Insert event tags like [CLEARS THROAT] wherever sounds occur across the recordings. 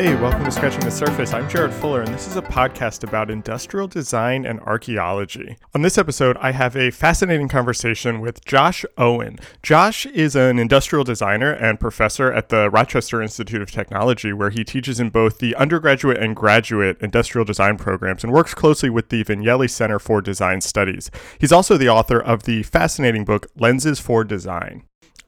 Hey, welcome to Scratching the Surface. I'm Jarrett Fuller, and this is a podcast about industrial design and archaeology. On this episode, I have a fascinating conversation with Josh Owen. Josh is an industrial designer and professor at the Rochester Institute of Technology, where he teaches in both the undergraduate and graduate industrial design programs and works closely with the Vignelli Center for Design Studies. He's also the author of the fascinating book Lenses for Design.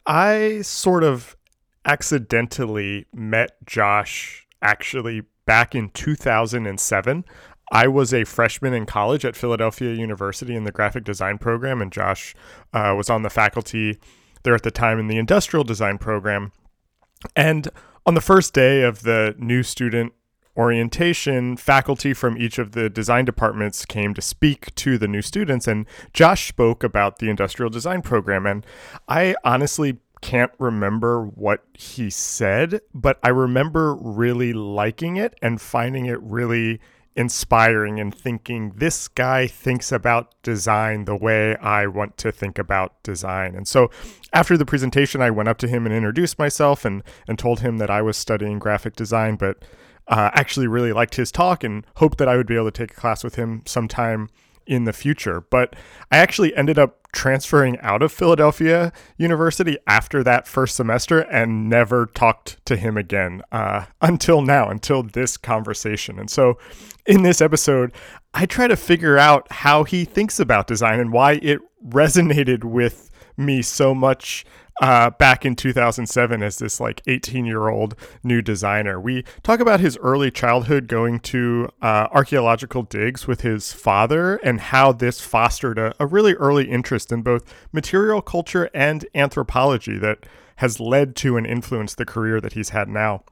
I sort of accidentally met Josh actually back in 2007. I was a freshman in college at Philadelphia University in the graphic design program, and Josh uh, was on the faculty there at the time in the industrial design program. And on the first day of the new student orientation, faculty from each of the design departments came to speak to the new students, and Josh spoke about the industrial design program. And I honestly can't remember what he said, but I remember really liking it and finding it really inspiring and thinking this guy thinks about design the way I want to think about design. And so after the presentation, I went up to him and introduced myself and, and told him that I was studying graphic design, but uh, actually really liked his talk and hoped that I would be able to take a class with him sometime in the future. But I actually ended up transferring out of Philadelphia University after that first semester and never talked to him again uh, [LAUGHS] until now, until this conversation. And so in this episode, I try to figure out how he thinks about design and why it resonated with me so much uh, back in 2007 as this like 18 year old new designer. We talk about his early childhood going to uh, archaeological digs with his father and how this fostered a, a really early interest in both material culture and anthropology that has led to and influenced the career that he's had now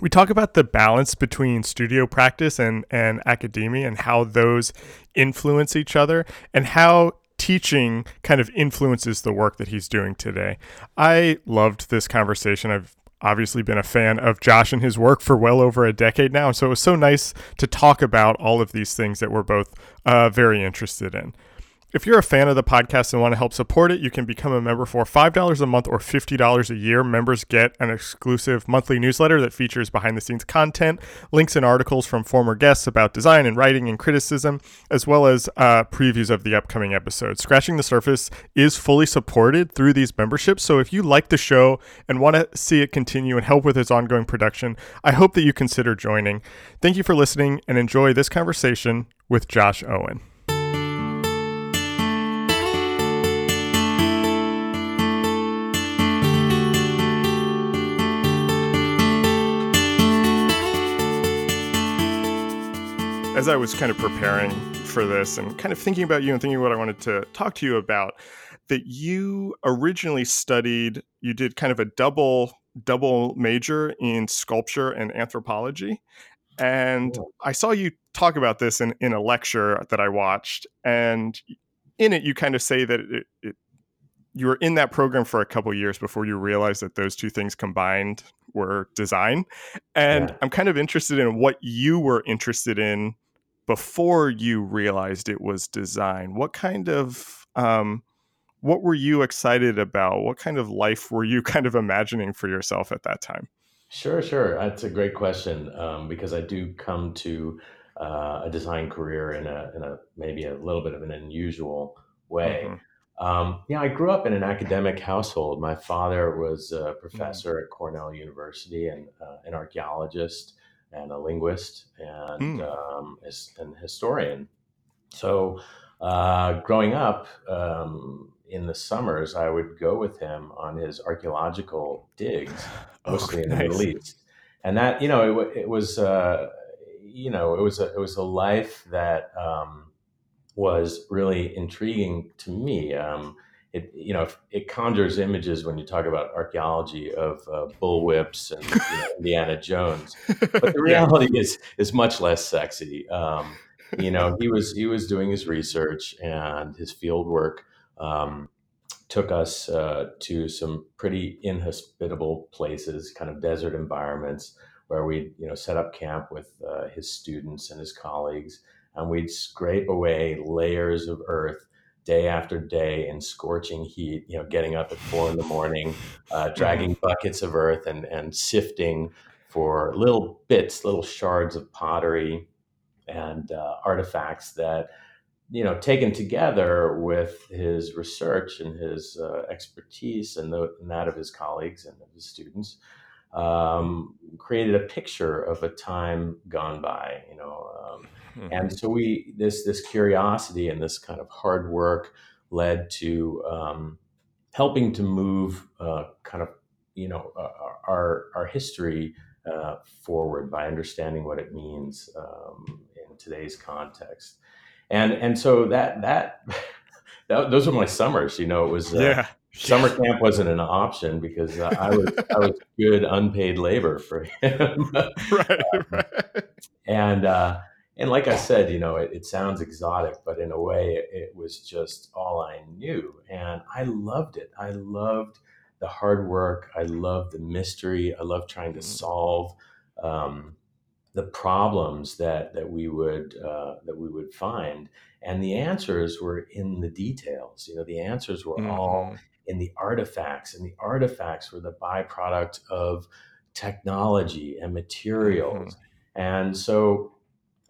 we talk about the balance between studio practice and, and academia and how those influence each other and how teaching kind of influences the work that he's doing today. I loved this conversation. I've obviously been a fan of Josh and his work for well over a decade now. So it was so nice to talk about all of these things that we're both uh, very interested in. If you're a fan of the podcast and want to help support it, you can become a member for $5 a month or $50 a year. Members get an exclusive monthly newsletter that features behind the scenes content, links and articles from former guests about design and writing and criticism, as well as uh, previews of the upcoming episodes. Scratching the Surface is fully supported through these memberships. So if you like the show and want to see it continue and help with its ongoing production, I hope that you consider joining. Thank you for listening and enjoy this conversation with Josh Owen. As I was kind of preparing for this and kind of thinking about you and thinking what I wanted to talk to you about, that you originally studied, you did kind of a double double major in sculpture and anthropology. And I saw you talk about this in, in a lecture that I watched. And in it, you kind of say that it, it, you were in that program for a couple years before you realized that those two things combined were design. And yeah. I'm kind of interested in what you were interested in before you realized it was design what kind of um, what were you excited about? What kind of life were you [LAUGHS] kind of imagining for yourself at that time? Sure sure that's a great question um, because i do come to uh, a design career in a, in a maybe a little bit of an unusual way. Mm-hmm. um, yeah i grew up in an academic household. My father was a mm. professor at cornell university and uh, an archaeologist and a linguist and mm. um, an historian. So, uh, growing up um, in the summers, I would go with him on his archaeological digs, [LAUGHS] oh, mostly oh, in the Middle East. And that, you know, it, it was, uh, you know, it was a it was a life that um, was really intriguing to me. Um, it you know it conjures images when you talk about archaeology of uh, bullwhips and you know, [LAUGHS] Indiana Jones, but the [LAUGHS] reality yeah. is is much less sexy. Um, you know, he was he was doing his research and his field work um, took us uh, to some pretty inhospitable places, kind of desert environments, where we you know set up camp with uh, his students and his colleagues, and we'd scrape away layers of earth day after day in scorching heat, you know, getting up at four in the morning, uh, mm-hmm. dragging buckets of earth and, and sifting for little bits, little shards of pottery and uh, artifacts that, you know, taken together with his research and his uh, expertise and, the, and, that of his colleagues and of his students, um, created a picture of a time gone by. You know, um, mm-hmm. and so we this this curiosity and this kind of hard work led to um, helping to move uh, kind of you know uh, our our history uh, forward by understanding what it means um, in today's context, and and so that that, [LAUGHS] that those were my summers. You know, it was uh, yeah. Summer camp wasn't an option because uh, I was I was good unpaid labor for him. [LAUGHS] right, um, right. And uh, and like I said, you know, it, it sounds exotic, but in a way, it, it, was just all I knew, and I loved it. I loved the hard work. I loved the mystery. I loved trying to mm-hmm. solve um, the problems that that we would uh, that we would find, and the answers were in the details. You know, the answers were mm-hmm. all in the artifacts, and the artifacts were the byproduct of technology and materials. Mm-hmm. And so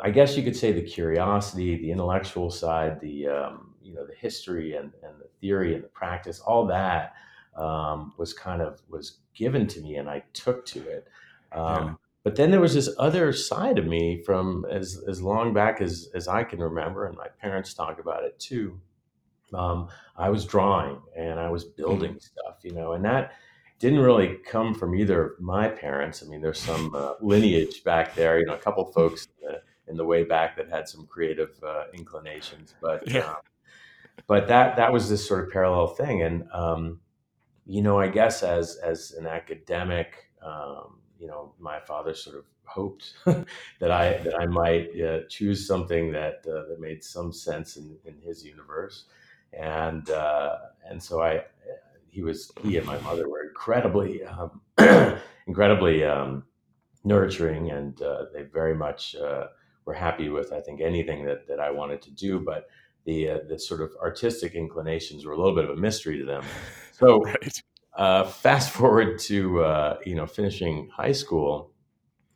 I guess you could say the curiosity, the intellectual side, the um, you know the history and, and the theory and the practice, all that um, was kind of was given to me, and I took to it. Um, yeah. But then there was this other side of me from as as long back as as I can remember, and my parents talk about it too um, I was drawing and I was building mm-hmm. stuff, you know, and that didn't really come from either of my parents. I mean, there's some uh, lineage back there, you know, a couple folks in the, in the, way back that had some creative uh, inclinations, but yeah. Um, but that that was this sort of parallel thing, and um, you know, I guess as as an academic, um, you know, my father sort of hoped [LAUGHS] that I that I might uh, choose something that uh, that made some sense in, in his universe and uh, and so I he was he and my mother were incredibly um, [CLEARS THROAT] incredibly um, nurturing, and uh, they very much uh, were happy with I think anything that that I wanted to do, but the uh, the sort of artistic inclinations were a little bit of a mystery to them. [LAUGHS] So right. Uh, fast forward to uh, you know finishing high school,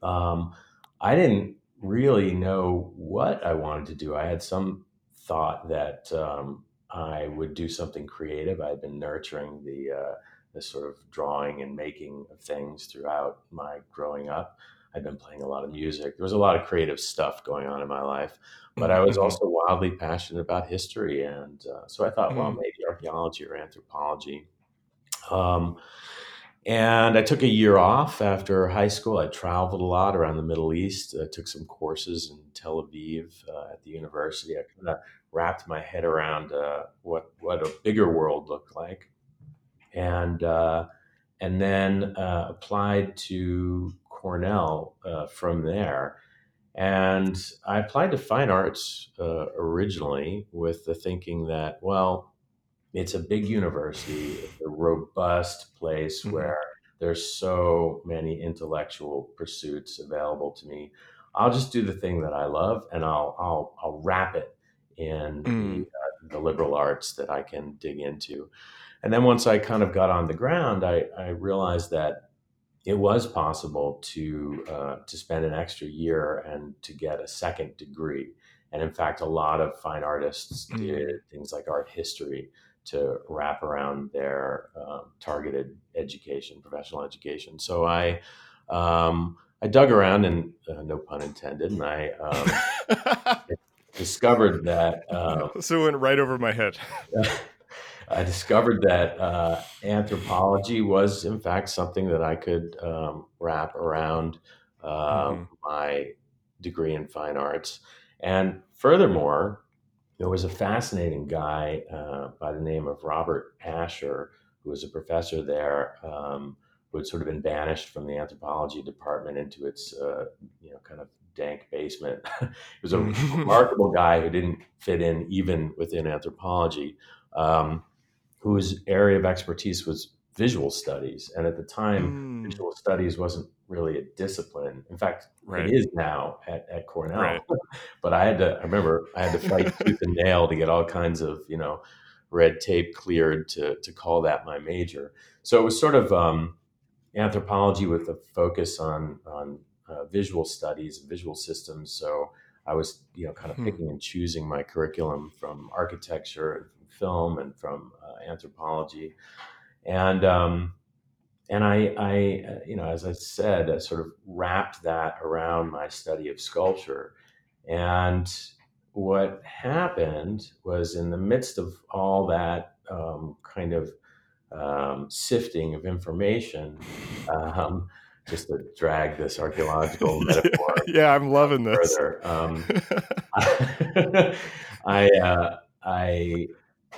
um, I didn't really know what I wanted to do. I had some thought that um, I would do something creative. I'd been nurturing the uh, the sort of drawing and making of things throughout my growing up. I'd been playing a lot of music. There was a lot of creative stuff going on in my life, but I was mm-hmm. also wildly passionate about history, and uh, so I thought, well, maybe archaeology or anthropology. Um, and I took a year off after high school. I traveled a lot around the Middle East. I took some courses in Tel Aviv uh, at the university. I kind of wrapped my head around uh, what what a bigger world looked like, and uh, and then uh, applied to Cornell uh, from there. And I applied to fine arts uh, originally with the thinking that well, it's a big university, it's a robust place mm-hmm. where there's so many intellectual pursuits available to me. I'll just do the thing that I love, and I'll I'll I'll wrap it in mm. the, uh, the, liberal arts that I can dig into. And then once I kind of got on the ground, I, I realized that it was possible to uh, to spend an extra year and to get a second degree. And in fact, a lot of fine artists mm. did things like art history to wrap around their um, targeted education, professional education. So I um, I dug around, and uh, no pun intended, and I um, [LAUGHS] discovered that. Uh, [LAUGHS] so it went right over my head. [LAUGHS] I discovered that uh, anthropology was, in fact, something that I could um, wrap around uh, mm-hmm. my degree in fine arts. And furthermore, there was a fascinating guy uh, by the name of Robert Ascher, who was a professor there, um, who had sort of been banished from the anthropology department into its, uh, you know, kind of dank basement. [LAUGHS] he was a [LAUGHS] remarkable guy who didn't fit in even within anthropology, um, whose area of expertise was visual studies. And at the time, mm. visual studies wasn't really a discipline. In fact, right. it is now at, at Cornell. Right. [LAUGHS] but I had to, I remember I had to fight [LAUGHS] tooth and nail to get all kinds of, you know, red tape cleared to, to call that my major. So it was sort of, um, anthropology with a focus on on uh, visual studies, and visual systems. So I was, you know, kind of hmm. picking and choosing my curriculum from architecture and from film and from uh, anthropology, and um, and I, I, you know, as I said, I sort of wrapped that around my study of sculpture, and what happened was in the midst of all that um, kind of um, sifting of information. Um, just to drag this archaeological [LAUGHS] metaphor. yeah, I'm loving this. Um, [LAUGHS] [LAUGHS] I uh, I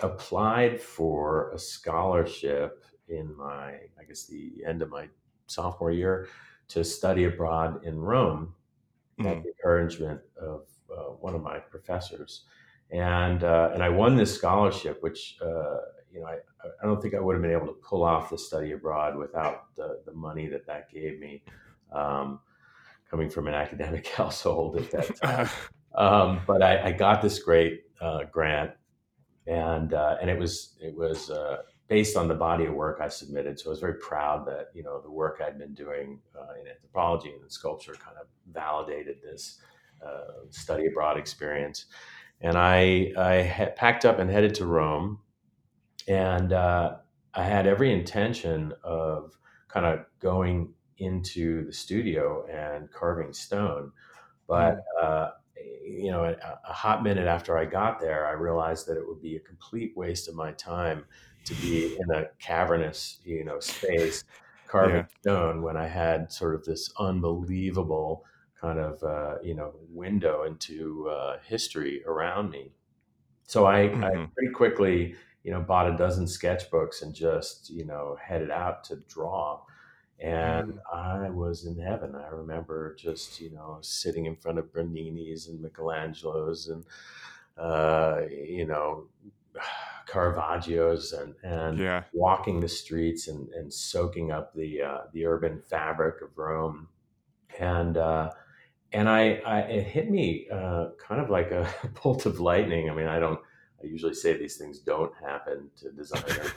applied for a scholarship in my, I guess, the end of my sophomore year to study abroad in Rome mm. at the encouragement of uh, one of my professors, and uh, and I won this scholarship, which uh, you know I I don't think I would have been able to pull off the study abroad without the, the money that that gave me, um, coming from an academic [LAUGHS] household at that time. [LAUGHS] um, but I, I, got this great uh, grant, and uh, and it was it was uh, based on the body of work I submitted. So I was very proud that you know the work I'd been doing uh, in anthropology and in sculpture kind of validated this uh, study abroad experience. And I I had packed up and headed to Rome and uh, I had every intention of kind of going into the studio and carving stone, but mm. uh, you know, a, a, hot minute after I got there, I realized that it would be a complete waste of my time to be in a cavernous, you know, space carving yeah. stone when I had sort of this unbelievable kind of uh, you know window into uh, history around me. So I, mm-hmm. I pretty quickly you know, bought a dozen sketchbooks and just, you know, headed out to draw. And mm. I was in heaven. I remember just, you know, sitting in front of Bernini's and Michelangelo's and, uh, you know, [SIGHS] Caravaggio's and, and yeah. walking the streets and, and soaking up the, uh, the urban fabric of Rome. And, uh, and I, I, it hit me uh, kind of like a [LAUGHS] bolt of lightning. I mean, I don't, I usually say these things don't happen to [LAUGHS] designers,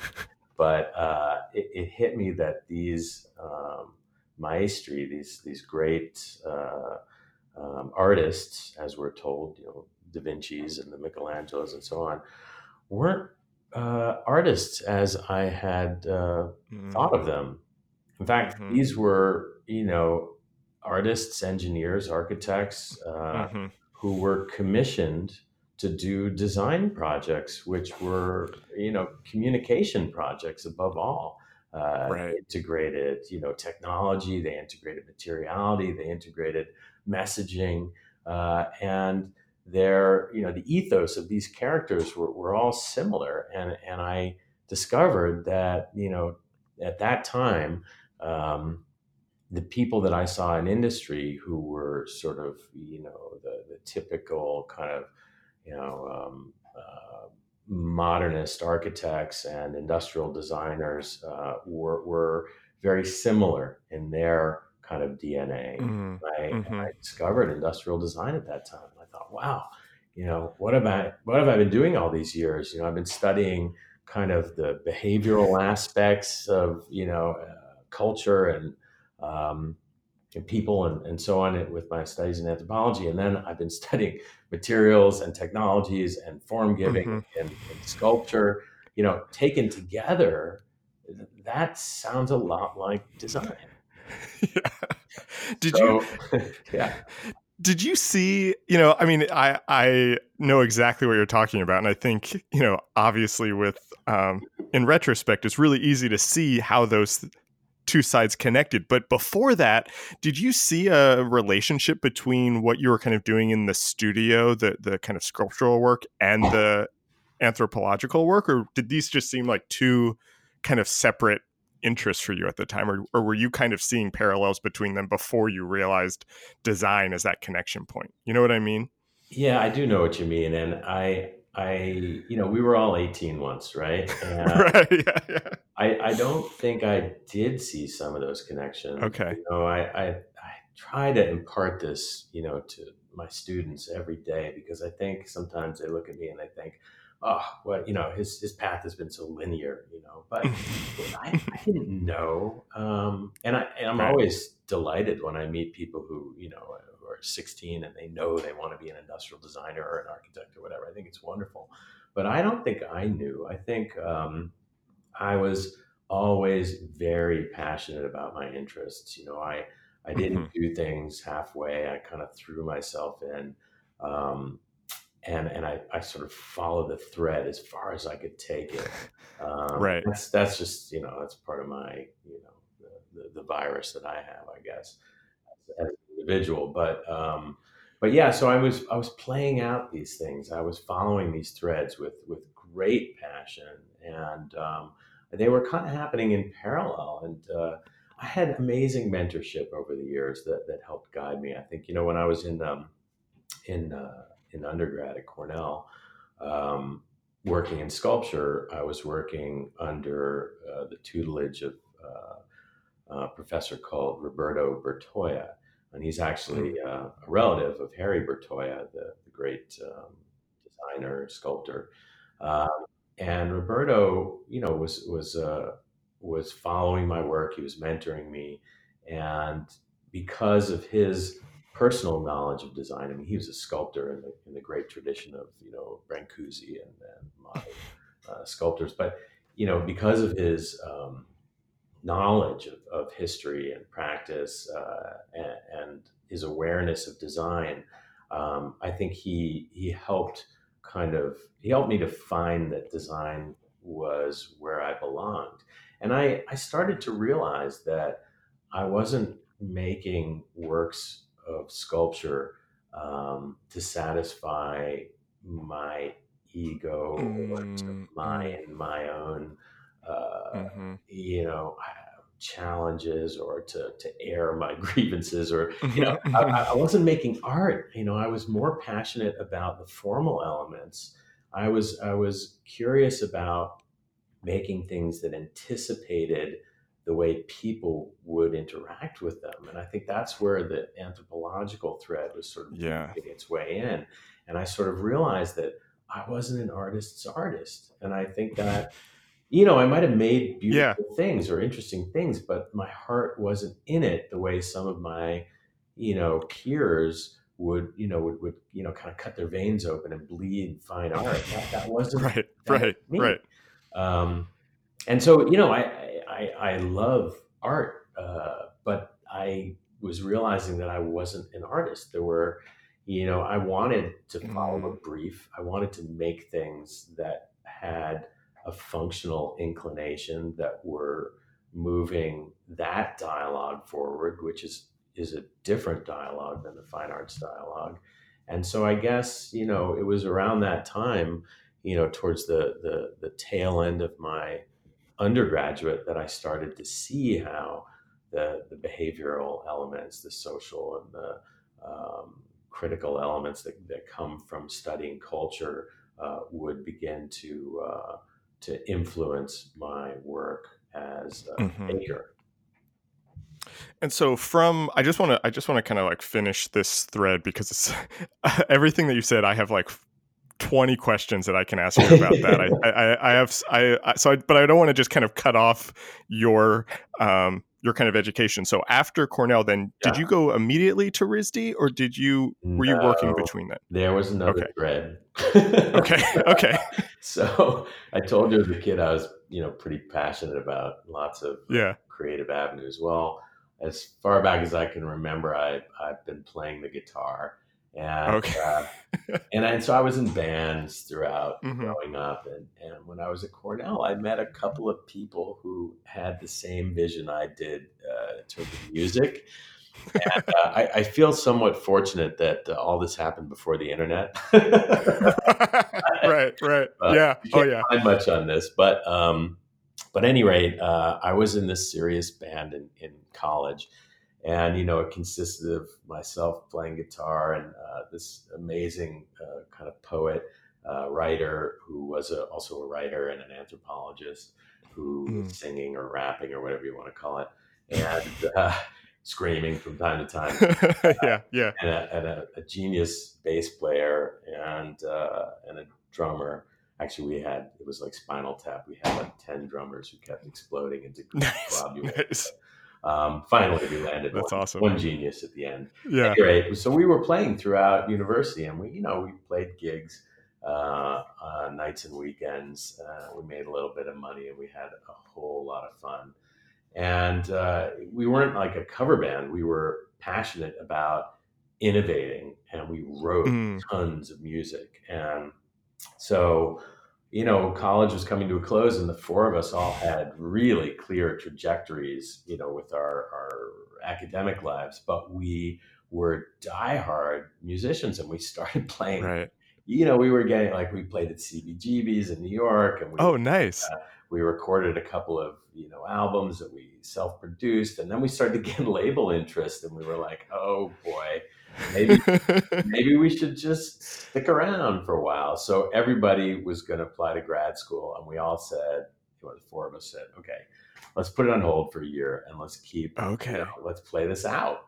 but uh, it, it, hit me that these um, maestri, these these great uh, um, artists, as we're told, you know, Da Vinci's and the Michelangelos and so on, weren't uh, artists as I had mm-hmm. thought of them. In fact, mm-hmm. these were, you know, artists, engineers, architects uh, mm-hmm. who were commissioned to do design projects, which were you know communication projects above all. Uh, right. integrated you know technology, they integrated materiality, they integrated messaging, uh, and their you know the ethos of these characters were, were all similar. And and I discovered that you know at that time. Um, the people that I saw in industry who were sort of, you know, the, the typical kind of you know, um, uh, modernist architects and industrial designers uh, were, were very similar in their kind of DNA. Mm-hmm. I, mm-hmm. I, discovered industrial design at that time. I thought, wow, you know, what have I what have I been doing all these years? You know, I've been studying kind of the behavioral aspects of you know uh, culture and um, and people and, and so on with my studies in anthropology. And then I've been [LAUGHS] studying materials and technologies and form giving mm-hmm. and, and, sculpture, you know, taken together, that sounds a lot like design. [LAUGHS] yeah. Did so, you? [LAUGHS] yeah. Did you see, you know, I mean, I I know exactly what you're talking about. And I think, you know, obviously with um in retrospect, it's really easy to see how those two sides connected. But before that, did you see a relationship between what you were kind of doing in the studio, the the kind of sculptural work, and the anthropological work, or did these just seem like two kind of separate interests for you at the time, or, or were you kind of seeing parallels between them before you realized design as that connection point? You know what I mean? Yeah, I do know what you mean, and I I, you know, we were all 18 once, right? [LAUGHS] And right. Yeah, yeah. I, I don't think I did see some of those connections. Okay. You know, I, I, I try to impart this, you know, to my students every day because I think sometimes they look at me and they think, oh, well, you know, his his path has been so linear, you know. But [LAUGHS] I, I, didn't know, um, and I and I'm right. always delighted when I meet people who you know are 16 and they know they want to be an industrial designer or an architect or whatever. I think it's wonderful, but I don't think I knew. I think um, I was always very passionate about my interests. You know, I I didn't mm-hmm. do things halfway. I kind of threw myself in. Um, and and I, I sort of followed the thread as far as I could take it. Um, right. That's that's just you know that's part of my you know the, the, the virus that I have I guess as, as individual. But um, but yeah, so I was I was playing out these things. I was following these threads with with great passion, and um, they were kind of happening in parallel. And uh, I had amazing mentorship over the years that that helped guide me. I think you know when I was in um, in uh, in undergrad at Cornell, um, working in sculpture, I was working under uh, the tutelage of uh, a professor called Roberto Bertoia. And he's actually hmm. uh, a relative of Harry Bertoia, the, the great um, designer, sculptor. Um, and Roberto, you know, was was uh, was following my work. He was mentoring me, and because of his personal knowledge of design. I mean, he was a sculptor in the, in the great tradition of, you know, Brancusi and, and modern uh, sculptors. But, you know, because of his um, knowledge of, of, history and practice uh, and, and, his awareness of design, um, I think he, he helped kind of, he helped me to find that design was where I belonged. And I, I started to realize that I wasn't making works of sculpture um, to satisfy my ego mm, or to mm, mine mm. my own, uh, mm-hmm. you know, challenges or to, to air my [LAUGHS] grievances or, you know, I, I wasn't making art, you know, I was more passionate about the formal elements. I was, I was curious about making things that anticipated the way people would interact with them. And I think that's where the anthropological thread was sort of yeah. getting its way in. And I sort of realized that I wasn't an artist's artist. And I think that, [LAUGHS] you know, I might have made beautiful yeah. things or interesting things, but my heart wasn't in it the way some of my, you know, peers would, you know, would, would you know, kind of cut their veins open and bleed fine [LAUGHS] art. That, that wasn't right, that right, me. right. Um, and so, you know, I, I, I love art, uh, but I was realizing that I wasn't an artist. There were, you know, I wanted to follow mm. a brief. I wanted to make things that had a functional inclination that were moving that dialogue forward, which is is a different dialogue than the fine arts dialogue. And so I guess you know it was around that time, you know, towards the the, the tail end of my undergraduate that I started to see how the, the behavioral elements, the social and the um, critical elements that, that come from studying culture uh, would begin to uh, to influence my work as a mm-hmm. maker. And so from I just want to I just want to kind of like finish this thread because it's [LAUGHS] everything that you said I have like 20 questions that I can ask you about that. I, [LAUGHS] I, I have, I, I, so, I, but I don't want to just kind of cut off your, um, your kind of education. So after Cornell, then yeah. did you go immediately to RISD or did you, were no, you working between that? There was another okay. thread. okay. [LAUGHS] Okay. so I told you as a kid, I was, you know, pretty passionate about lots of yeah. creative avenues. Well, as far back as I can remember, I, I've been playing the guitar and okay. uh, and, and so I was in bands throughout mm-hmm. growing up, and and when I was at Cornell, I met a couple of people who had the same vision I did uh, in terms of music. and uh, I, I, feel somewhat fortunate that uh, all this happened before the internet. [LAUGHS] right, right, [LAUGHS] yeah, oh yeah. Find much on this, but um, but any rate, uh, I was in this serious band in in college, and you know it consisted of myself playing guitar and uh, this amazing uh, kind of poet uh, writer who was a, also a writer and an anthropologist who mm. was singing or rapping or whatever you want to call it and uh, [LAUGHS] screaming from time to time [LAUGHS] yeah yeah and, a, and a, a, genius bass player and uh, and a drummer actually we had it was like Spinal Tap. We had like ten drummers who kept exploding into [LAUGHS] nice. nice. Um, finally, we landed. That's one, awesome. One genius at the end. Yeah. Great. So we were playing throughout university, and we, you know, we played gigs uh, uh, nights and weekends. Uh, we made a little bit of money, and we had a whole lot of fun. And uh, we weren't like a cover band. We were passionate about innovating, and we wrote mm. tons of music. And so you know, college was coming to a close, and the four of us all had really clear trajectories, you know, with our, our academic lives. But we were diehard musicians, and we [LAUGHS] started playing. Right. You know, we were getting like we played at CBGB's in New York, and we, oh, nice. Uh, we recorded a couple of you know albums that we self-produced, and then we started to get [LAUGHS] label interest, and we were like, oh boy maybe [LAUGHS] maybe we should just stick around for a while. So everybody was going to apply to grad school, and we all said, you know, the four of us said, okay, let's put it on hold for a year and let's keep okay, you know, let's play this out.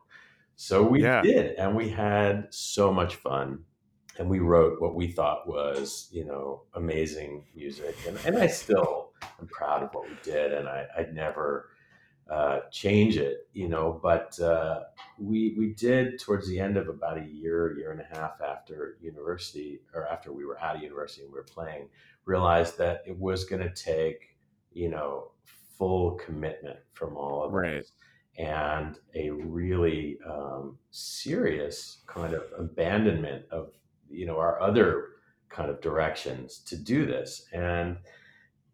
So we yeah. did, and we had so much fun. And we wrote what we thought was, you know, amazing music. And, and I still am proud of what we did. And I, I'd never, uh, change it, you know. But uh, we we did towards the end of about a year, year and a half after university, or after we were out of university and we were playing, realized that it was going to take, you know, full commitment from all of right. us and a really um, serious kind of abandonment of you know our other kind of directions to do this and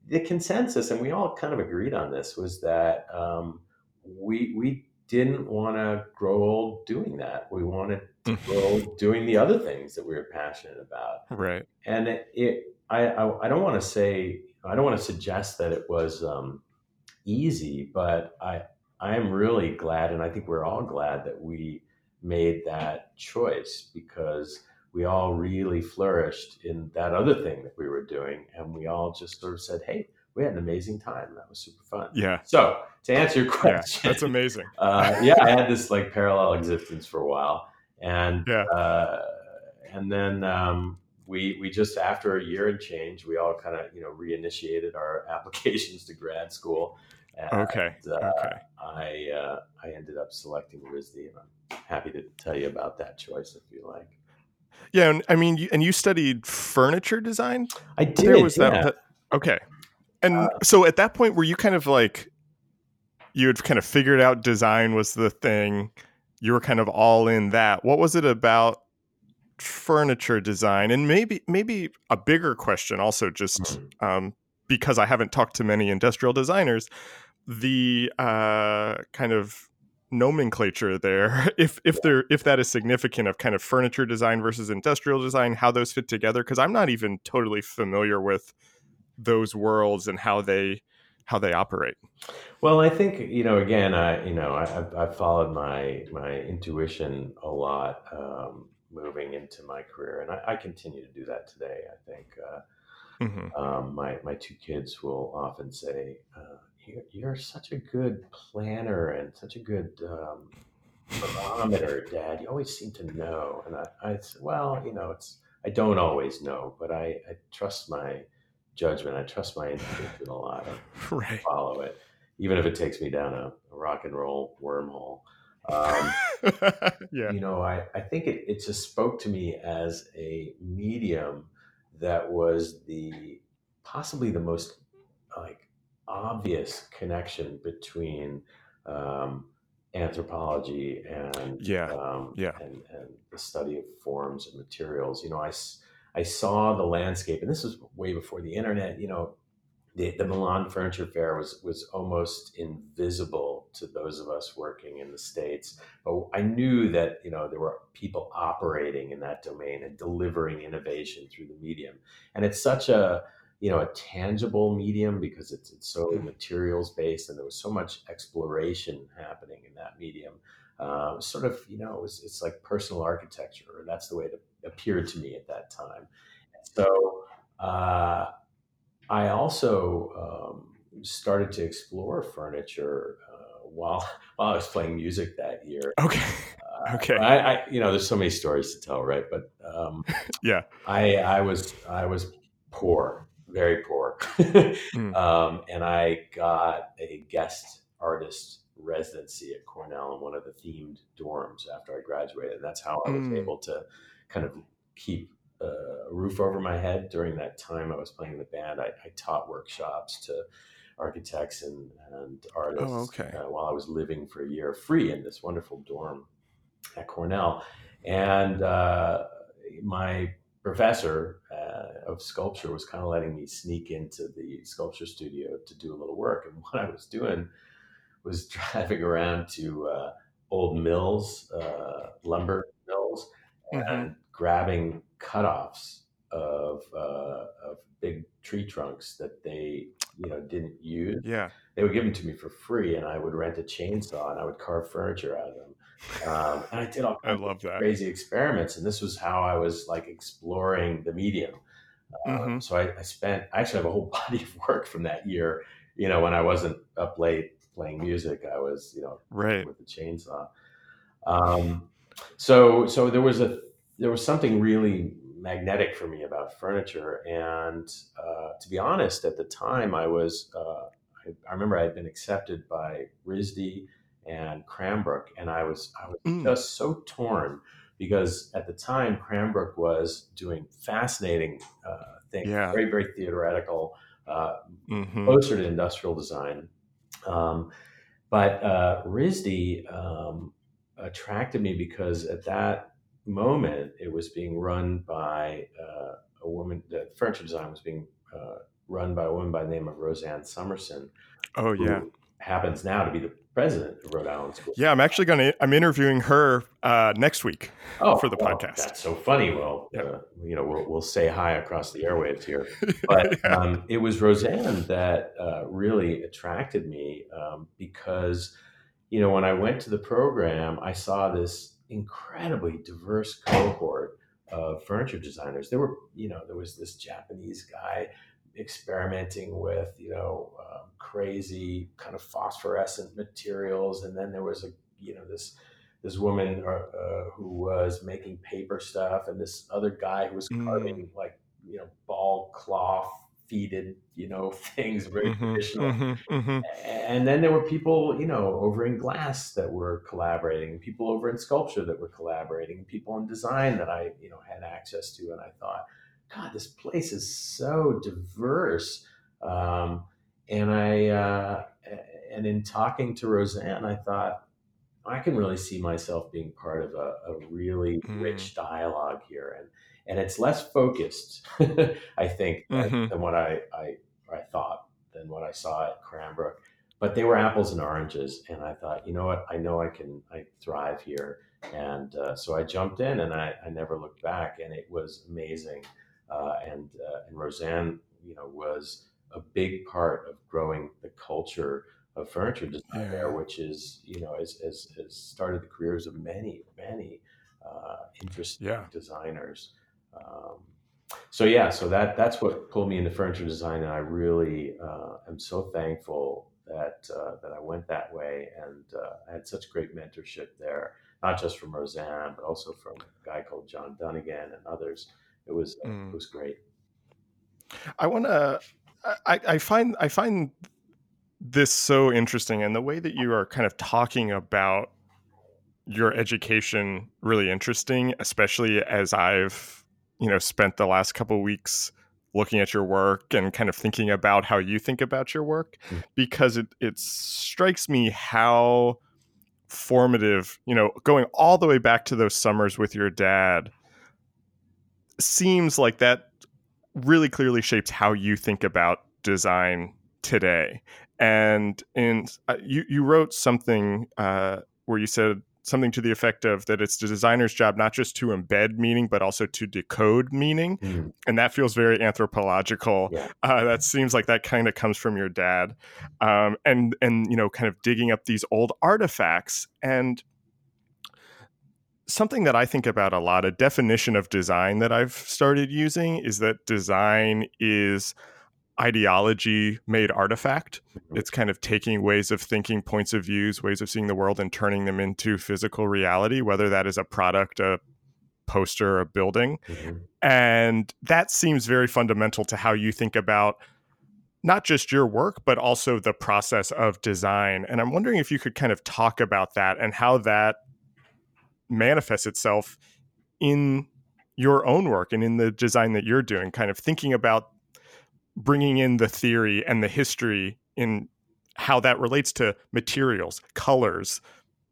the consensus, and we all kind of agreed on this, was that um, we we didn't want to grow old doing that. We wanted to mm. grow old doing the other things that we were passionate about. Right. And it, it I, I, I don't want to say I don't want to suggest that it was um, easy, but I I am really glad, and I think we're all glad that we made that choice because we all really flourished in that other thing that we were doing. And we all just sort of said, hey, we had an amazing time. That was super fun. Yeah. So to answer your question, yeah, that's amazing. [LAUGHS] uh, yeah, I had this like parallel existence for a while, and yeah. uh, and then um, we we just after a year and change, we all kind of you know reinitiated our [LAUGHS] applications to grad school. And, okay. Uh, okay. I uh, I ended up selecting RISD, and I'm happy to tell you about that choice if you like. Yeah, and I mean, and you studied furniture design. I did. There was yeah. that, that, Okay, and uh, so at that point, were you kind of like you had kind of figured out design was the thing? You were kind of all in that. What was it about furniture design? And maybe maybe a bigger question, also just mm-hmm. um, because I haven't talked to many industrial designers, the uh, kind of nomenclature there [LAUGHS] if if there if that is significant of kind of furniture design versus industrial design how those fit together because i'm not even totally familiar with those worlds and how they how they operate well i think you know again i you know I, i've followed my my intuition a lot um, moving into my career and I, I, continue to do that today i think uh, mm-hmm. um, my my two kids will often say uh, you're, you're such a good planner and such a good um, barometer, Dad. You always seem to know. And I, I said, well, you know, it's I don't always know, but I, I trust my judgment. I trust my intuition a lot. [LAUGHS] I right. follow it, even if it takes me down a, a rock and roll wormhole. Um, [LAUGHS] yeah. You know, I, I think it, it just spoke to me as a medium that was the possibly the most like obvious connection between um, anthropology and yeah, um, yeah, and, and the study of forms and materials. You know, I I saw the landscape, and this was way before the internet. You know, the, the Milan Furniture Fair was was almost invisible to those of us working in the states. But I knew that you know there were people operating in that domain and delivering innovation through the medium, and it's such a you know a tangible medium because it's it's so materials based and there was so much exploration happening in that medium uh, sort of you know it was, it's like personal architecture or that's the way it appeared to me at that time. So uh, i also um, started to explore furniture uh, while [LAUGHS] while i was playing music that year. Okay. Uh, okay. I, I, you know there's so many stories to tell right? But um, [LAUGHS] yeah. I i was i was poor, very poor. mm. [LAUGHS] um, and I got a guest artist residency at Cornell in one of the themed dorms after I graduated. And that's how I was mm. able to kind of keep a roof over my head during that time I was playing in the band. I, I taught workshops to architects and, and artists oh, okay. uh, while I was living for a year free in this wonderful dorm at Cornell. And uh, my professor uh, of sculpture was kind of letting me sneak into the sculpture studio to do a little work. And [LAUGHS] what I was doing was [LAUGHS] driving around to uh, old mills, uh, lumber mills, mm-hmm. and grabbing cutoffs of uh, of big tree trunks that they you know didn't use. Yeah, they would give them to me for free, and I would rent a chainsaw and I would carve furniture out of them. Um, and I did all [LAUGHS] I love that. crazy experiments, and this was how I was like exploring the medium. Um, mm-hmm. So I, I, spent. I actually have a whole [LAUGHS] body of work from that year. You know, when I wasn't up late playing music, I was you know right with the chainsaw. Um, so so there was a there was something really magnetic for me about furniture. And uh, to be honest, at the time, I was, uh, I, I, remember I had been accepted by RISD and Cranbrook, and I was, I was mm. just so torn because at the time, Cranbrook was doing fascinating uh, things, yeah. very, very theoretical, uh, mm-hmm. closer to industrial design. Um, but uh, RISD um, attracted me because at that moment, it was being run by uh, a woman. The furniture design was being uh, run by a woman by the name of Rosanne Somerson. Oh yeah, happens now to be the president of Rhode Island School. Yeah, I'm actually going to. I'm interviewing her uh, next week oh, for the well, podcast. That's so funny. Well, yeah. uh, you know, we'll, we'll say hi across the airwaves here. [LAUGHS] But yeah. um, it was Rosanne that uh, really attracted me um, because, you know, when I went to the program, I saw this incredibly diverse cohort of furniture designers. There were, you know, there was this Japanese guy experimenting with, you know, um, crazy kind of phosphorescent materials, and then there was a, you know, this this woman uh, uh, who was making paper stuff, and this other guy who was carving mm. like, you know, ball cloth feeded, you know, [LAUGHS] things very mm-hmm, traditional. Mm-hmm, mm-hmm. And then there were people, you know, over in glass that were collaborating, people over in sculpture that were collaborating, people in design that I, you know, had access to. And I thought, God, this place is so diverse. Um, and I, uh, and in talking to Rosanne, I thought, I can really see myself being part of a, a really mm. rich dialogue here. And, and it's less focused, [LAUGHS] I think, mm-hmm. than, what I, I, I thought, than what I saw at Cranbrook. But they were apples and oranges, and I thought, you know what, I know I can, I thrive here, and uh, so I jumped in, and I, I never looked back, and it was amazing. Uh, and uh, and Rosanne, you know, was a big part of growing the culture of furniture design there, which is, you know, has, has, has started the careers of many, many uh, interesting yeah. designers. Um, so yeah, so that that's what pulled me into furniture design, and I really uh, am so thankful that uh, that I went that way, and uh, I had such great mentorship there, not just from Rosanne, but also from a guy called John Dunnigan and others. It was mm. it was great. I want to. I, I find I find this so interesting, and the way that you are kind of talking about your education really interesting, especially as I've you know spent the last couple weeks looking at your work and kind of thinking about how you think about your work mm. because it it strikes me how formative you know going all the way back to those summers with your dad seems like that really clearly shapes how you think about design today. And in uh, you you wrote something uh, where you said something to the effect of that it's the designer's job not just to embed meaning but also to decode meaning. Mm. and that feels very anthropological. Yeah. uh, that seems like that kind of comes from your dad. Um, and and you know kind of digging up these old artifacts. And something that i think about a lot a definition of design that i've started using is that design is ideology made artifact. Mm-hmm. It's kind of taking ways of thinking, points of views, ways of seeing the world and turning them into physical reality, whether that is a product, a poster a building. Mm-hmm. And that seems very fundamental to how you think about not just your work, but also the process of design. And I'm wondering if you could kind of talk about that and how that manifests itself in your own work and in the design that you're doing, kind of thinking about bringing in the theory and the history in how that relates to materials, colors,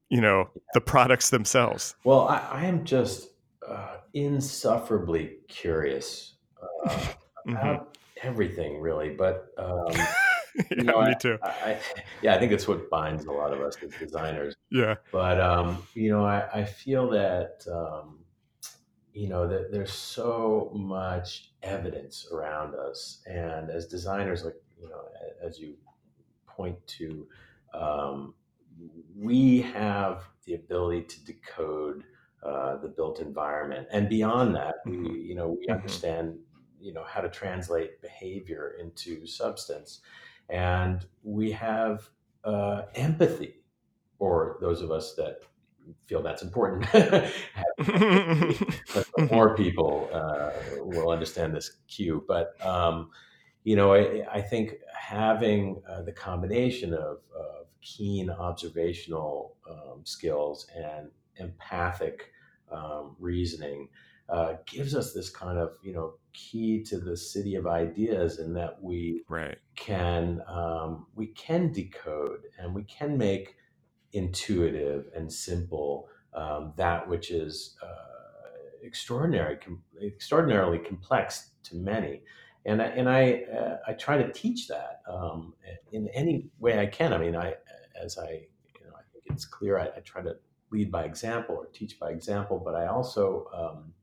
you know, the products themselves. Well, I, I am just uh, insufferably curious uh, [LAUGHS] mm-hmm. about everything, really. But um, [LAUGHS] [LAUGHS] yeah, know, me I, too. I, yeah, I think it's what binds a lot of us as designers. Yeah. But um, you know, I, feel that um, you know that there's so much evidence around us, and as designers, like you know, as you point to, um, we have the ability to decode uh, the built environment, and beyond that, we mm-hmm. you know we mm-hmm. understand you know how to translate behavior into substance, and we have uh, empathy, or those of us that feel that's important. [LAUGHS] [LAUGHS] more people uh, will understand this cue. But um, you know, I, I think having uh, the combination of, of keen observational um, skills and empathic um, reasoning uh, gives us this kind of you know key to the city of ideas, in that we right. can um, we can decode and we can make intuitive and simple um, that which is uh, extraordinary, com- extraordinarily complex to many. And I, and I, uh, I try to teach that um, in any way I can. I mean, I, as I, you know, I think it's clear. I, I try to lead by example or teach by example, but I also, um,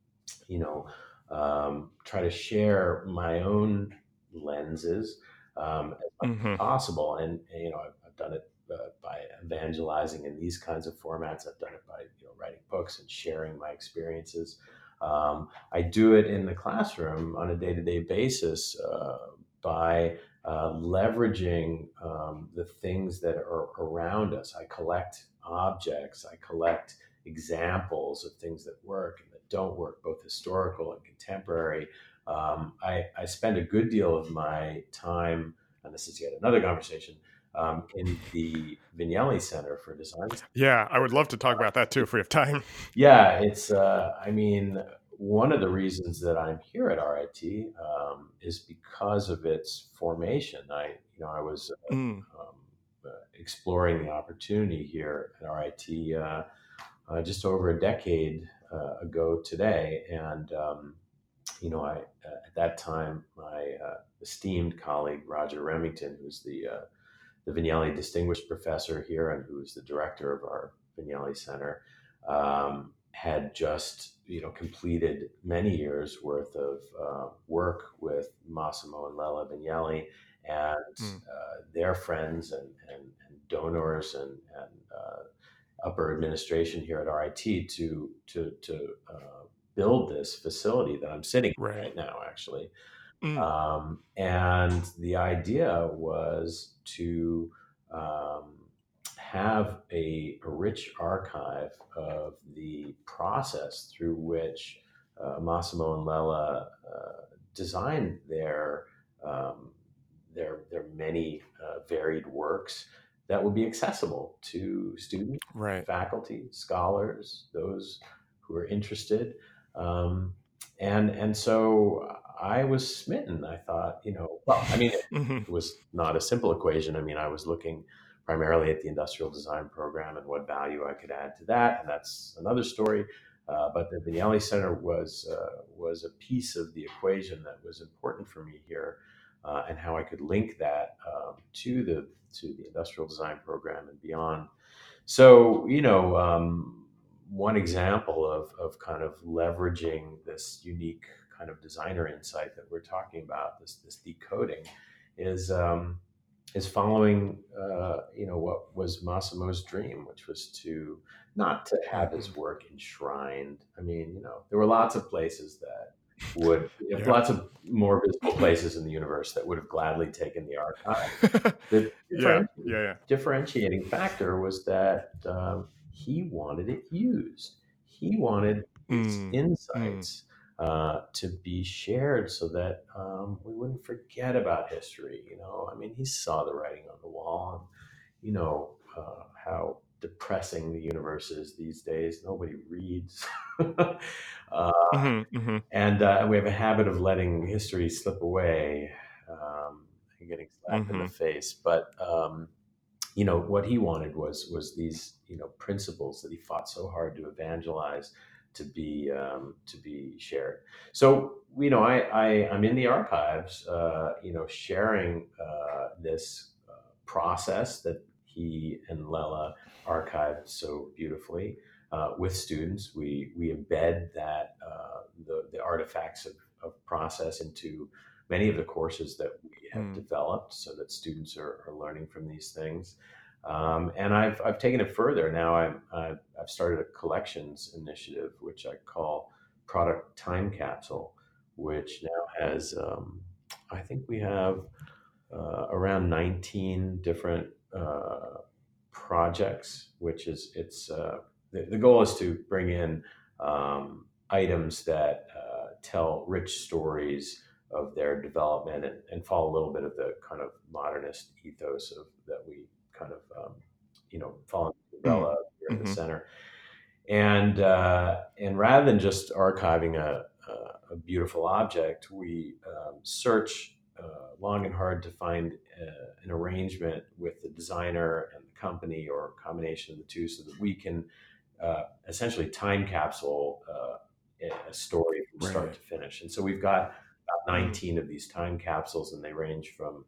you know, um, try to share my own lenses um, as much mm-hmm. as possible. And, and, you know, I've, I've done it uh, by evangelizing in these kinds of formats. I've done it by you know, writing books and sharing my experiences. Um, I do it in the classroom on a day to day basis uh, by uh, leveraging um, the things that are around us. I collect objects, I collect examples of things that work and that don't work, both historical and contemporary. Um, I, I, spend a good deal of my time, and this is yet another conversation, um, in the Vignelli Center for Design. Yeah, I would love to talk about that too if we have time. Yeah, it's, uh, I mean, one of the reasons that I'm here at RIT um, is because of its formation. I, you know, I was uh, mm. um, uh, exploring the opportunity here at RIT uh, uh, just over a decade uh, ago today, and um, you know, I at that time my esteemed colleague Roger Remington, who's the the Vignelli Distinguished Professor here and who is the director of our Vignelli Center, um, had just you know completed many years worth of uh, work with Massimo and Lella Vignelli and mm. uh, their friends and, and, and donors and, and uh, upper administration here at RIT to to to uh, build this facility that I'm sitting right, right now actually. Mm. Um, and the idea was to um, have a, a, rich archive of the process through which uh, Massimo and Lella uh, designed their um, their their many uh, varied works that would be accessible to students, right. faculty, scholars, those who are interested. Um, and and so I was smitten. I thought, you know, well, I mean, [LAUGHS] mm-hmm. it was not a simple equation. I mean, I was looking primarily at the industrial design program and what value I could add to that, and that's another story. Uh, but the Vignelli Center was uh, was a piece of the equation that was important for me here, uh, and how I could link that um, to the to the industrial design program and beyond. So, you know, um, one example of of kind of leveraging this unique kind of designer insight that we're talking about, this this decoding, is um, is following uh, you know what was Massimo's dream, which was to not to have his work enshrined. I mean, you know, there were lots of places that would you know, yeah. lots of more visible places in the universe that would have gladly taken the archive. [LAUGHS] The yeah, yeah, yeah. differentiating factor was that um, he wanted it used. He wanted these mm. insights mm. Uh, to be shared so that um, we wouldn't forget about history. You know, I mean, he saw the writing on the wall, and you know uh, how depressing the universe is these days. Nobody reads. [LAUGHS] uh, mm-hmm, mm-hmm. And uh, we have a habit of letting history slip away um, and getting slapped mm-hmm. in the mm-hmm. face. But um, you know what he wanted was was these you know principles that he fought so hard to evangelize to be um, to be shared. So you know I, I am in the archives uh, you know sharing uh, this uh, process that he and Lella archived so beautifully uh, with students. We we embed that uh, the the artifacts of, of process into many of the courses that we have mm. developed so that students are, are learning from these things. Um, and I've, I've taken it further. Now I'm, I've, I've started a collections initiative, which I call Product Time Capsule, which now has, um, I think we have uh, around 19 different uh, projects, which is, it's, uh, the, the, goal is to bring in um, items that uh, tell rich stories of their development and, and follow a little bit of the kind of modernist ethos of that we kind of um, you know fall the umbrella mm-hmm. in the mm-hmm. center and uh, and rather than just archiving a, a, a beautiful object we um, search uh, long and hard to find uh, an arrangement with the designer and the company or a combination of the two so that we can uh, essentially time capsule uh, a story from right. start to finish and so we've got about mm-hmm. 19 of these time capsules, and they range from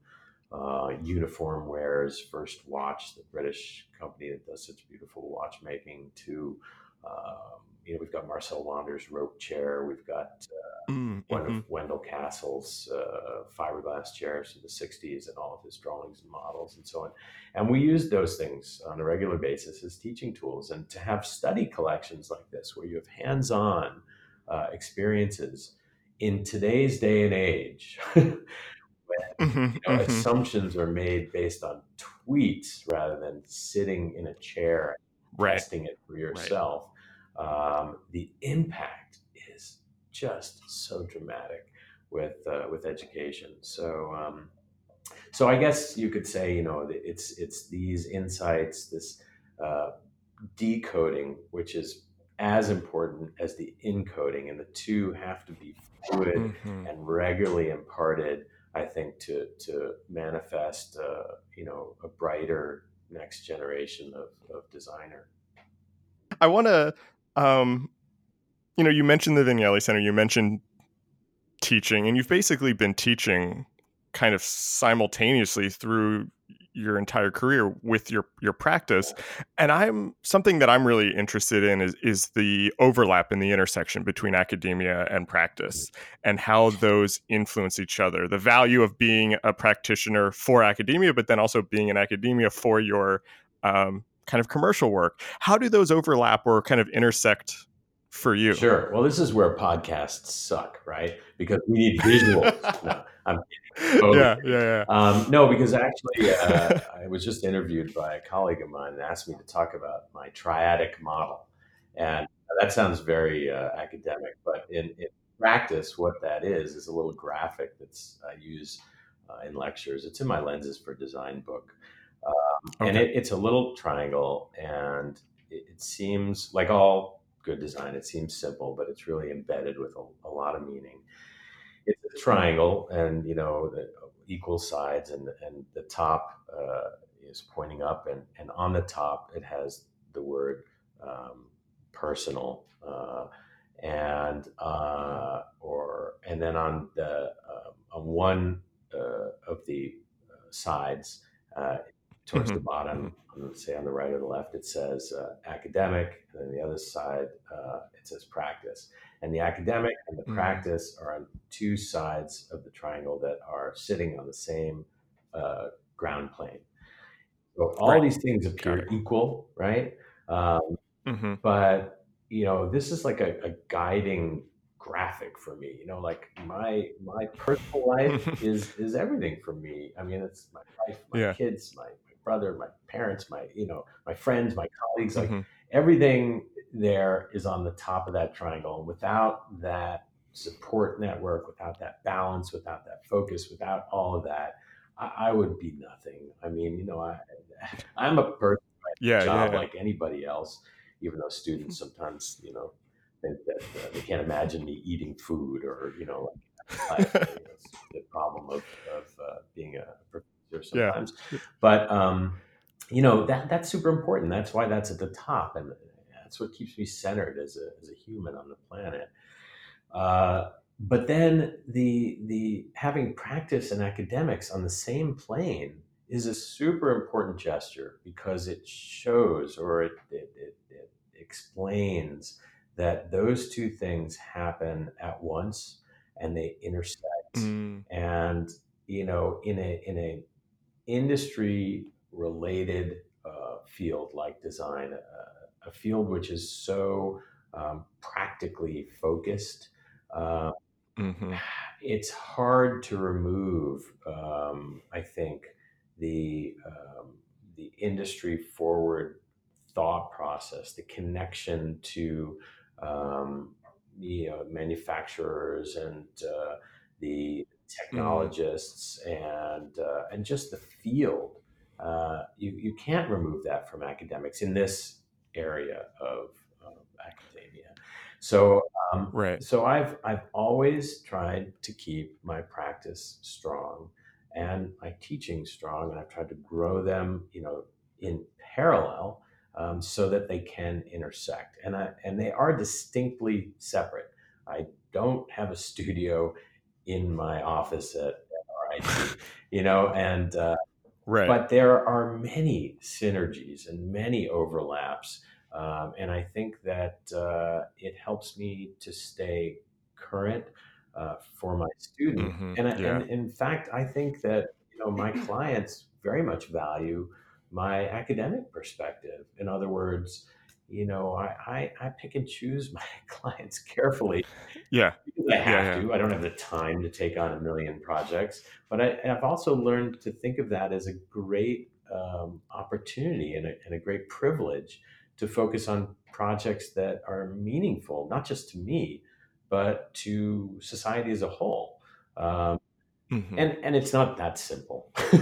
uh, Uniform Wares, First Watch, the British company that does such beautiful watchmaking, to um, you know we've got Marcel Wanders' rope chair, we've got uh, mm, mm-hmm. Wendell Castle's uh, fiberglass chairs from the '60s, and all of his drawings and models and so on. And we use those things on a regular basis as teaching tools, and to have study collections like this, where you have hands-on uh, experiences in today's day and age, [LAUGHS] when mm-hmm, you know, mm-hmm. assumptions are made based on tweets rather than sitting in a chair right. testing it for yourself, right. um, the impact is just so dramatic with uh, with education. So. Um, so I guess you could say, you know, it's it's these insights, this uh, decoding, which is as important as the encoding, and the two have to be fluid mm-hmm. and regularly imparted. I think to to manifest, uh, you know, a brighter next generation of, of designer. I want to, um, you know, you mentioned the Vignelli Center. You mentioned teaching, and you've basically been teaching kind of simultaneously through your entire career with your your practice. And i'm something that i'm really interested in is is the overlap in the intersection between academia and practice and how those influence each other. The value of being a practitioner for academia but then also being in academia for your um, kind of commercial work. How do those overlap or kind of intersect for you? Sure. Well this is where podcasts suck right? Because we need visuals. [LAUGHS] No, [LAUGHS] I'm yeah, yeah, yeah. Um, no, because actually, uh, I was just interviewed by a colleague of mine and asked me to talk about my triadic model, and that sounds very uh, academic, but in, in, practice, what that is is a little graphic that's I use uh, in lectures. It's in my lenses for design book, um, okay. and it, it's a little triangle, and it, it, seems like all good design. It seems simple, but it's really embedded with a, a lot of meaning it's a triangle, and you know equal sides, and and the top uh, is pointing up, and and on the top it has the word um, personal, uh, and uh, or and then on the um, on one uh, of the uh, sides uh, towards mm-hmm. the bottom, mm-hmm. say on the right or the left, it says academic, and then the other side it says practice. And the academic and the mm-hmm. practice are on two sides of the triangle that are sitting on the same uh, ground plane. So all right. these things appear equal, right? Um, mm-hmm. But you know, this is like a, a, guiding graphic for me. You know, like my my personal life [LAUGHS] is is everything for me. I mean, it's my wife, my yeah. kids, my, my brother, my parents, my you know, my friends, my colleagues. Like mm-hmm. everything there is on the top of that triangle. And without that support network, without that balance, without that focus, without all of that, I, I would be nothing. I mean, you know, I, [LAUGHS] I'm a person, yeah, job yeah, yeah. like anybody else, even though students sometimes, you know, think that uh, they can't imagine me eating food or, you know, like, [LAUGHS] the problem of, of uh, being a professor sometimes. Yeah. But, um, you know, that that's super important. That's why that's at the top. And that's what keeps me centered as a, as a human on the planet. Uh, but then the the having practice and academics on the same plane is a super important gesture because it shows or it, it, it, it explains that those two things happen at once and they intersect mm. and you know in a in a industry related uh, field like design uh, a field which is so um, practically focused uh, mm-hmm. it's hard to remove um, i think the um, the industry forward thought process the connection to um, you know, manufacturers and uh, the mm-hmm. technologists mm. and uh, and just the field. Uh, you you can't remove that from academics in this area of, of academia. So um, right. So I've I've always tried to keep my practice strong and my teaching strong, and I've tried to grow them. You know, in parallel um, so that they can intersect. And, I, and they are distinctly separate. I don't have a [LAUGHS] studio in my office at, RIT, you know, and uh, right. but there are many synergies and many overlaps. Um, and I think that uh, it helps me to stay current uh, for my student. Mm-hmm. And, yeah. and in fact, I think that you know my clients very much value my academic perspective. In other words, you know, I, I, I pick and choose my [LAUGHS] clients carefully. Yeah. Because I have yeah, yeah. to. I don't have the time to take on a million projects. But I, have also learned to think of that as a great um, opportunity and a, and a great privilege to focus on projects that are meaningful, not just to me, but to society as a whole. Um, mm-hmm. and, and it's not that simple. [LAUGHS]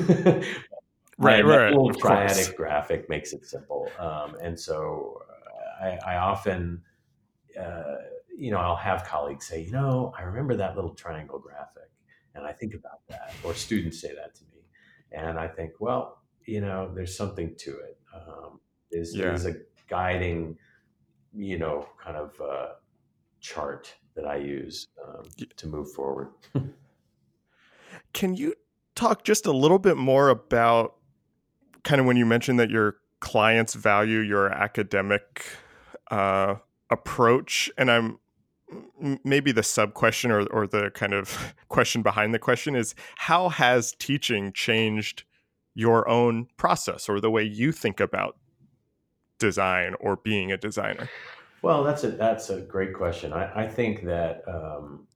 right, right. little triadic graphic makes it simple. Um, and so I, I often, uh, you know, I'll have colleagues say, you know, I remember that little triangle graphic, and I think about that, or students say that to me, and I think, well, you know, there's something to it. Um, is yeah. is a guiding, you know, kind of uh, chart that I use um, to move forward. [LAUGHS] Can you talk just a little bit more about kind of when you mentioned that your clients value your academic uh, approach, and I'm maybe the sub question or, or the kind of [LAUGHS] question behind the question is how has teaching changed your own process or the way you think about design or being a designer? Well, that's a that's a great question. I, I think that um,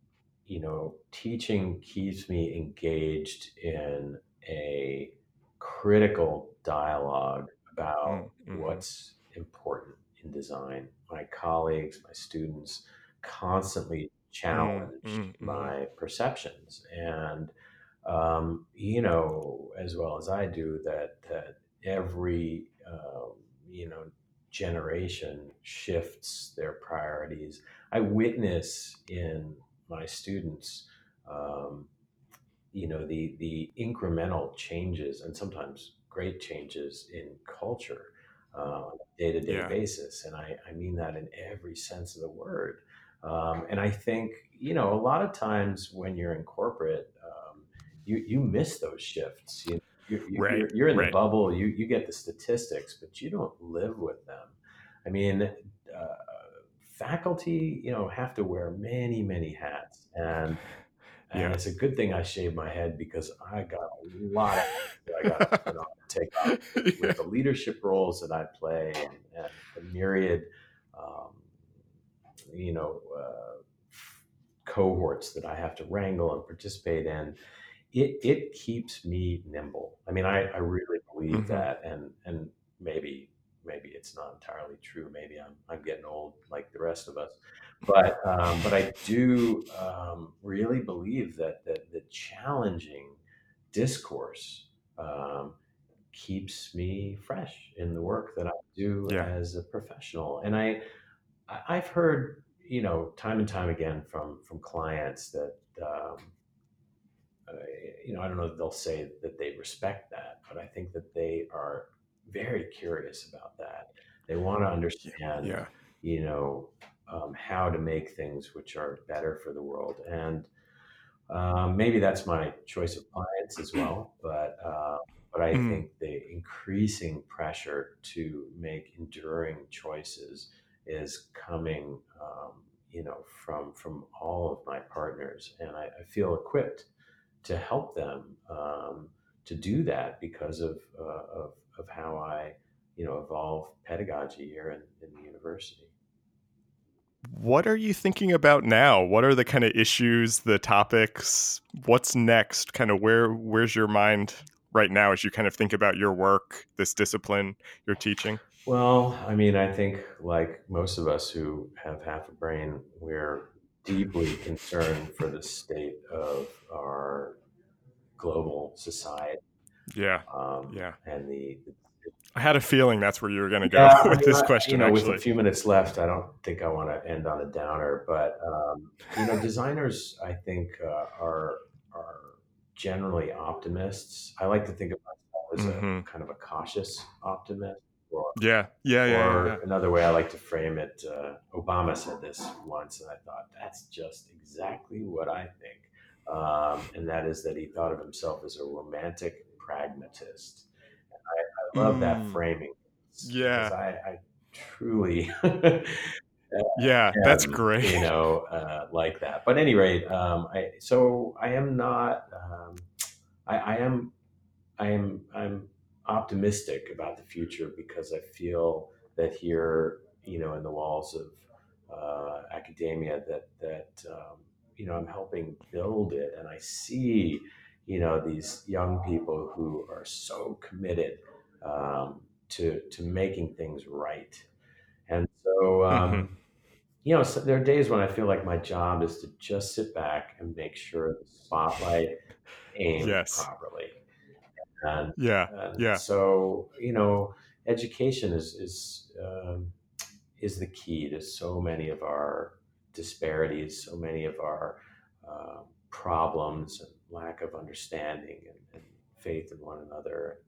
you know teaching keeps me engaged in a critical dialogue about mm, mm-hmm. what's important in design. My colleagues, my students constantly challenge mm-hmm. my perceptions and um, you know as well as I do that that every um, you know generation shifts their priorities. I witness in my students um, you know the the incremental changes and sometimes great changes in culture uh, on a day-to-day basis and I, I mean that in every sense of the word um, and i think you know a lot of times when you're in corporate um, you you miss those shifts you, you, you right. you're, you're, in right. the bubble you, you get the statistics but you don't live with them i mean uh, faculty you know have to wear many many hats and and yeah. it's a good thing I shaved my head because I got a lot of [LAUGHS] I got to take up with, yeah. the leadership roles that I play and, and the myriad, um, you know, uh, cohorts that I have to wrangle and participate in. It, it keeps me nimble. I mean, I, I really believe mm-hmm. that, and and maybe it's not entirely true. Maybe I'm I'm getting old like the rest of us, but um, but I do um, really believe that that the challenging discourse um, keeps me fresh in the work that I do Yeah. as a professional. And I I've heard you know time and time again from from clients that. Um, uh, you know, I don't know they'll say that they respect that, but I think that they are very curious about that. They want to understand, Yeah. you know, um, how to make things which are better for the world. And um, maybe that's my choice of clients as well. But uh, but I Mm. think the increasing pressure to make enduring choices is coming, um, you know, from from all of my partners, and I, I feel equipped to help them um, to do that because of, uh, of of how I, you know, evolve pedagogy here in, in the university. What are you thinking about now? What are the kind of issues, the topics? What's next? Kind of where where's your mind right now as you kind of think about your work, this discipline you're teaching? Well, I mean, I think like most of us who have half a brain, we're deeply concerned for the state of our global society Yeah. um, Yeah. and the, the I had a feeling that's where you were going to go Yeah, I [LAUGHS] with mean, this I- You question know, with a few minutes left, I don't think I want to end on a downer, but um, you know, designers, I think, uh, are are generally optimists. I like to think of myself as Mhm. a kind of a cautious optimist. Or, Yeah. Yeah, yeah, or yeah, yeah. another way I like to frame it, uh, Obama said this once, and I thought that's just exactly what I think. Um, and that is that he thought of himself as a romantic pragmatist. I, I love that Mm. framing. Yeah. I, I truly [LAUGHS] Yeah, that's am, great. You know, uh, like that. But at any rate, um, I so I am not. Um, I, I am. I am. I'm optimistic about the future because I feel that here, you know, in the walls of uh, academia, that that um, you know, I'm helping build it, and I see, you know, these young people who are so committed um, to to making things right, and so. Um, Mhm. you know, so there are days when I feel like my job is to just sit back and make sure the spotlight aimed Yes. properly. And, Yeah. and Yeah. so, you know, education is is um, is the key to so many of our disparities, so many of our uh, problems and lack of understanding and, and faith in one another.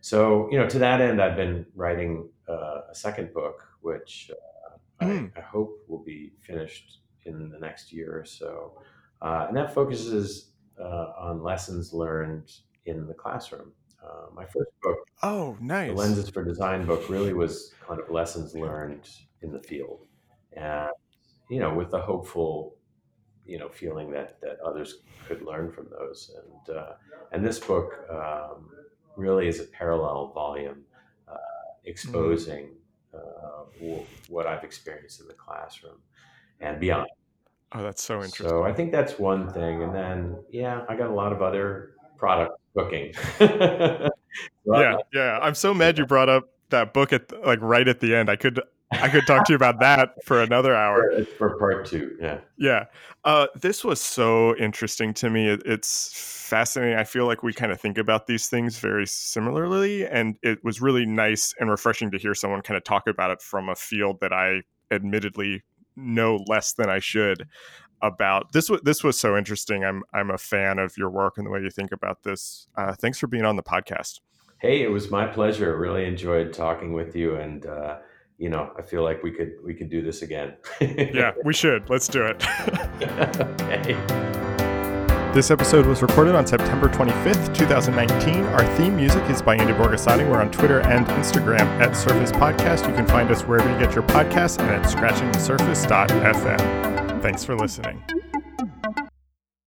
So, you know, to that end, I've been writing uh, a second book, which uh, I, Mm. I hope will be finished in the next year or so. Uh, and that focuses uh, on lessons learned in the classroom. Uh, my first book, Oh, the nice. Lenses for Design book, really was kind of lessons learned in the field. And, you know, with the hopeful, you know, feeling that, that others could learn from those. And, uh, and this book um, really is a parallel volume uh, exposing uh, w- what I've experienced in the classroom and beyond. Oh, that's so interesting. So I think that's one thing. And then, yeah, I got a lot of other product cooking. [LAUGHS] Yeah, yeah. I'm so mad you brought up that book at like right at the end. I could I could talk to you about that for another hour. for, for part two. Yeah. Yeah. Uh, this was so interesting to me. It, it's fascinating. I feel like we kind of think about these things very similarly. And it was really nice and refreshing to hear someone kind of talk about it from a field that I admittedly know less than I should about. This was this was so interesting. I'm I'm a fan of your work and the way you think about this. Uh, thanks for being on the podcast. Hey, it was my pleasure. Really enjoyed talking with you, and uh, you know, I feel like we could we could do this again. Yeah, [LAUGHS] we should. Let's do it. okay. This episode was recorded on September 25th, 2019. Our theme music is by Andy Borgasani. We're on Twitter and Instagram at Surface Podcast. You can find us wherever you get your podcasts and at scratchingthesurface.fm. Thanks for listening.